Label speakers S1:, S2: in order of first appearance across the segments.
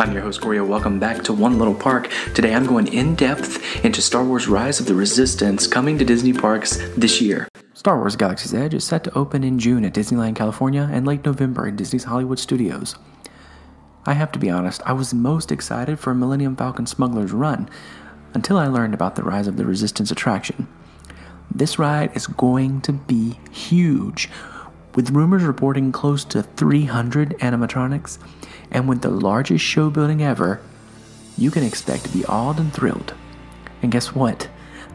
S1: I'm your host, Goryo. Welcome back to One Little Park. Today I'm going in depth into Star Wars Rise of the Resistance coming to Disney parks this year. Star Wars Galaxy's Edge is set to open in June at Disneyland, California, and late November in Disney's Hollywood Studios. I have to be honest, I was most excited for Millennium Falcon Smuggler's Run until I learned about the Rise of the Resistance attraction. This ride is going to be huge, with rumors reporting close to 300 animatronics and with the largest show building ever, you can expect to be awed and thrilled. And guess what?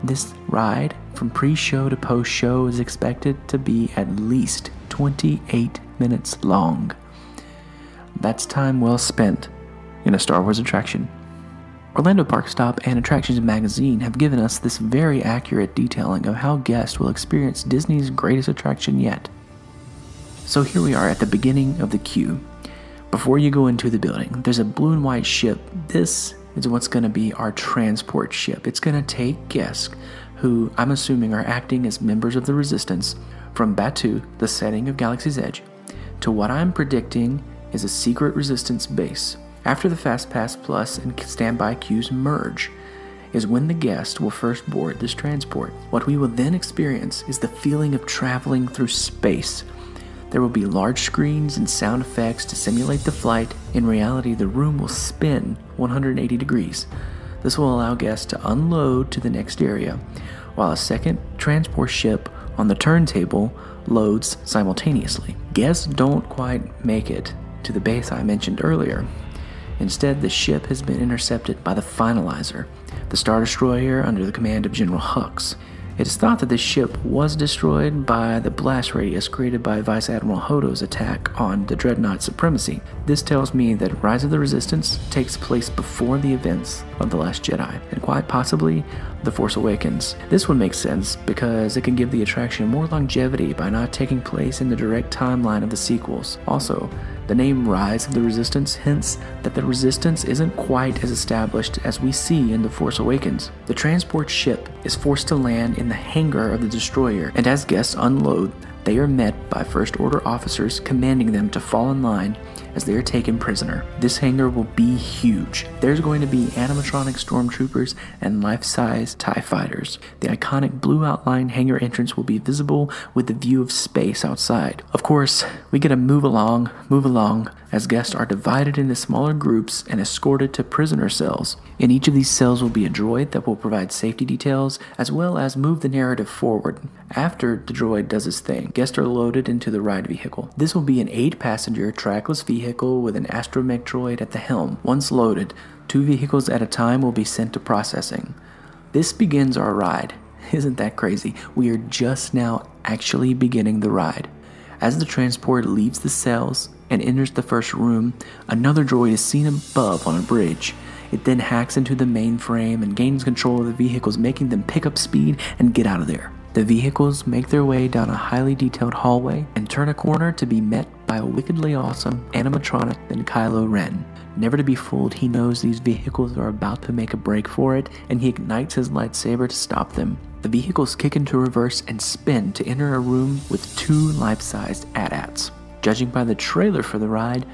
S1: This ride from pre show to post show is expected to be at least 28 minutes long. That's time well spent in a Star Wars attraction. Orlando Park Stop and Attractions Magazine have given us this very accurate detailing of how guests will experience Disney's greatest attraction yet. So here we are at the beginning of the queue before you go into the building, there's a blue and white ship. This is what's going to be our transport ship. It's going to take guests who I'm assuming are acting as members of the resistance from Batuu, the setting of Galaxy's Edge, to what I'm predicting is a secret resistance base. After the Fast Pass Plus and standby queues merge, is when the guest will first board this transport. What we will then experience is the feeling of traveling through space there will be large screens and sound effects to simulate the flight. In reality, the room will spin 180 degrees. This will allow guests to unload to the next area, while a second transport ship on the turntable loads simultaneously. Guests don't quite make it to the base I mentioned earlier. Instead, the ship has been intercepted by the Finalizer, the Star Destroyer under the command of General Hux. It is thought that this ship was destroyed by the blast radius created by Vice Admiral Holdo's attack on the Dreadnought Supremacy. This tells me that Rise of the Resistance takes place before the events of The Last Jedi, and quite possibly The Force Awakens. This would make sense because it can give the attraction more longevity by not taking place in the direct timeline of the sequels. Also, the name Rise of the Resistance hints that the Resistance isn't quite as established as we see in The Force Awakens. The transport ship is forced to land in the hangar of the destroyer, and as guests unload, they are met by First Order officers commanding them to fall in line as they are taken prisoner. This hangar will be huge. There's going to be animatronic stormtroopers and life size TIE fighters. The iconic blue outline hangar entrance will be visible with the view of space outside. Of course, we get a move along, move along, as guests are divided into smaller groups and escorted to prisoner cells. In each of these cells will be a droid that will provide safety details as well as move the narrative forward. After the droid does its thing, guests are loaded into the ride vehicle. This will be an 8 passenger trackless vehicle with an astromech droid at the helm. Once loaded, two vehicles at a time will be sent to processing. This begins our ride. Isn't that crazy? We are just now actually beginning the ride. As the transport leaves the cells and enters the first room, another droid is seen above on a bridge. It then hacks into the mainframe and gains control of the vehicles, making them pick up speed and get out of there. The vehicles make their way down a highly detailed hallway and turn a corner to be met by a wickedly awesome animatronic than Kylo Ren. Never to be fooled, he knows these vehicles are about to make a break for it, and he ignites his lightsaber to stop them. The vehicles kick into reverse and spin to enter a room with two life sized AT-ATs. Judging by the trailer for the ride,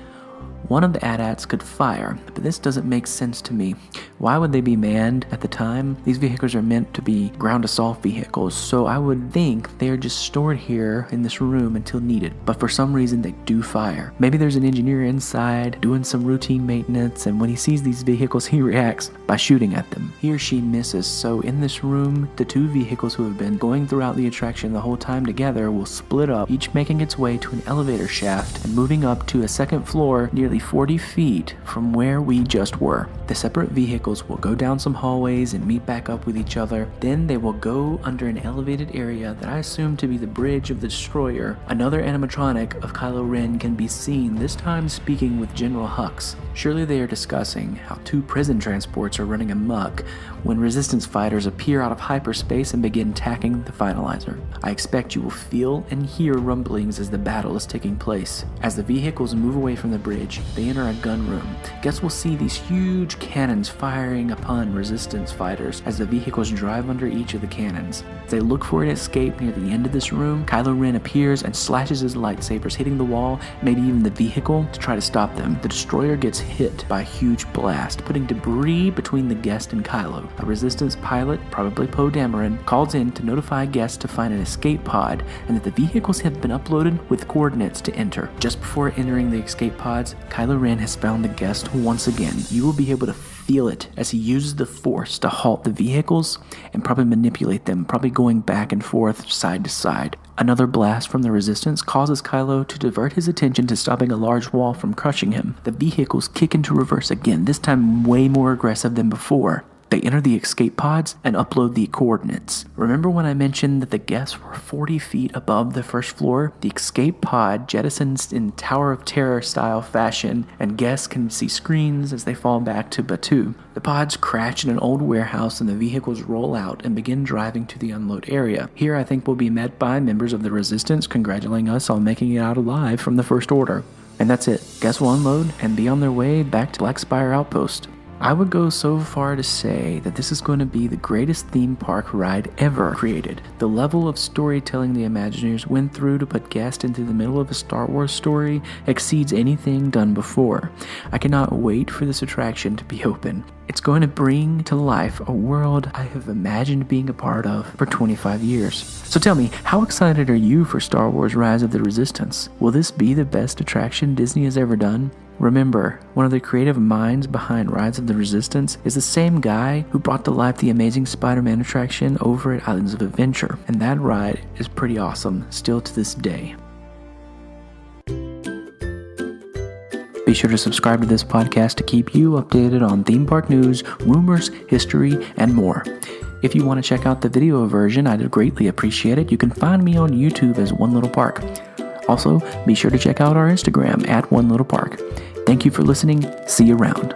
S1: one of the AT-ATs could fire, but this doesn't make sense to me. Why would they be manned at the time? These vehicles are meant to be ground assault vehicles, so I would think they are just stored here in this room until needed. But for some reason, they do fire. Maybe there's an engineer inside doing some routine maintenance, and when he sees these vehicles, he reacts by shooting at them. He or she misses, so in this room, the two vehicles who have been going throughout the attraction the whole time together will split up, each making its way to an elevator shaft and moving up to a second floor nearly 40 feet from where we just were. The separate vehicles will go down some hallways and meet back up with each other. Then they will go under an elevated area that I assume to be the bridge of the destroyer. Another animatronic of Kylo Ren can be seen, this time speaking with General Hux. Surely they are discussing how two prison transports are running amok when resistance fighters appear out of hyperspace and begin attacking the finalizer. I expect you will feel and hear rumblings as the battle is taking place. As the vehicles move away from the bridge, they enter a gun room. Guests will see these huge cannons firing upon resistance fighters as the vehicles drive under each of the cannons. As they look for an escape near the end of this room, Kylo Ren appears and slashes his lightsabers, hitting the wall, maybe even the vehicle, to try to stop them. The destroyer gets hit by a huge blast, putting debris between the guest and Kylo. A resistance pilot, probably Poe Dameron, calls in to notify guests to find an escape pod and that the vehicles have been uploaded with coordinates to enter. Just before entering the escape pods, Kylo Ren has found the guest once again. You will be able to feel it as he uses the force to halt the vehicles and probably manipulate them, probably going back and forth, side to side. Another blast from the resistance causes Kylo to divert his attention to stopping a large wall from crushing him. The vehicles kick into reverse again, this time way more aggressive than before. They enter the escape pods and upload the coordinates. Remember when I mentioned that the guests were 40 feet above the first floor? The escape pod jettisons in Tower of Terror style fashion, and guests can see screens as they fall back to Batuu. The pods crash in an old warehouse and the vehicles roll out and begin driving to the unload area. Here, I think we'll be met by members of the Resistance congratulating us on making it out alive from the First Order. And that's it. Guests will unload and be on their way back to Black Spire Outpost. I would go so far to say that this is going to be the greatest theme park ride ever created. The level of storytelling the Imagineers went through to put guests into the middle of a Star Wars story exceeds anything done before. I cannot wait for this attraction to be open. It's going to bring to life a world I have imagined being a part of for 25 years. So tell me, how excited are you for Star Wars Rise of the Resistance? Will this be the best attraction Disney has ever done? Remember, one of the creative minds behind Rise of the Resistance is the same guy who brought to life the amazing Spider Man attraction over at Islands of Adventure, and that ride is pretty awesome still to this day. Be sure to subscribe to this podcast to keep you updated on theme park news, rumors, history, and more. If you want to check out the video version, I'd greatly appreciate it. You can find me on YouTube as One Little Park. Also, be sure to check out our Instagram at One Little Park. Thank you for listening. See you around.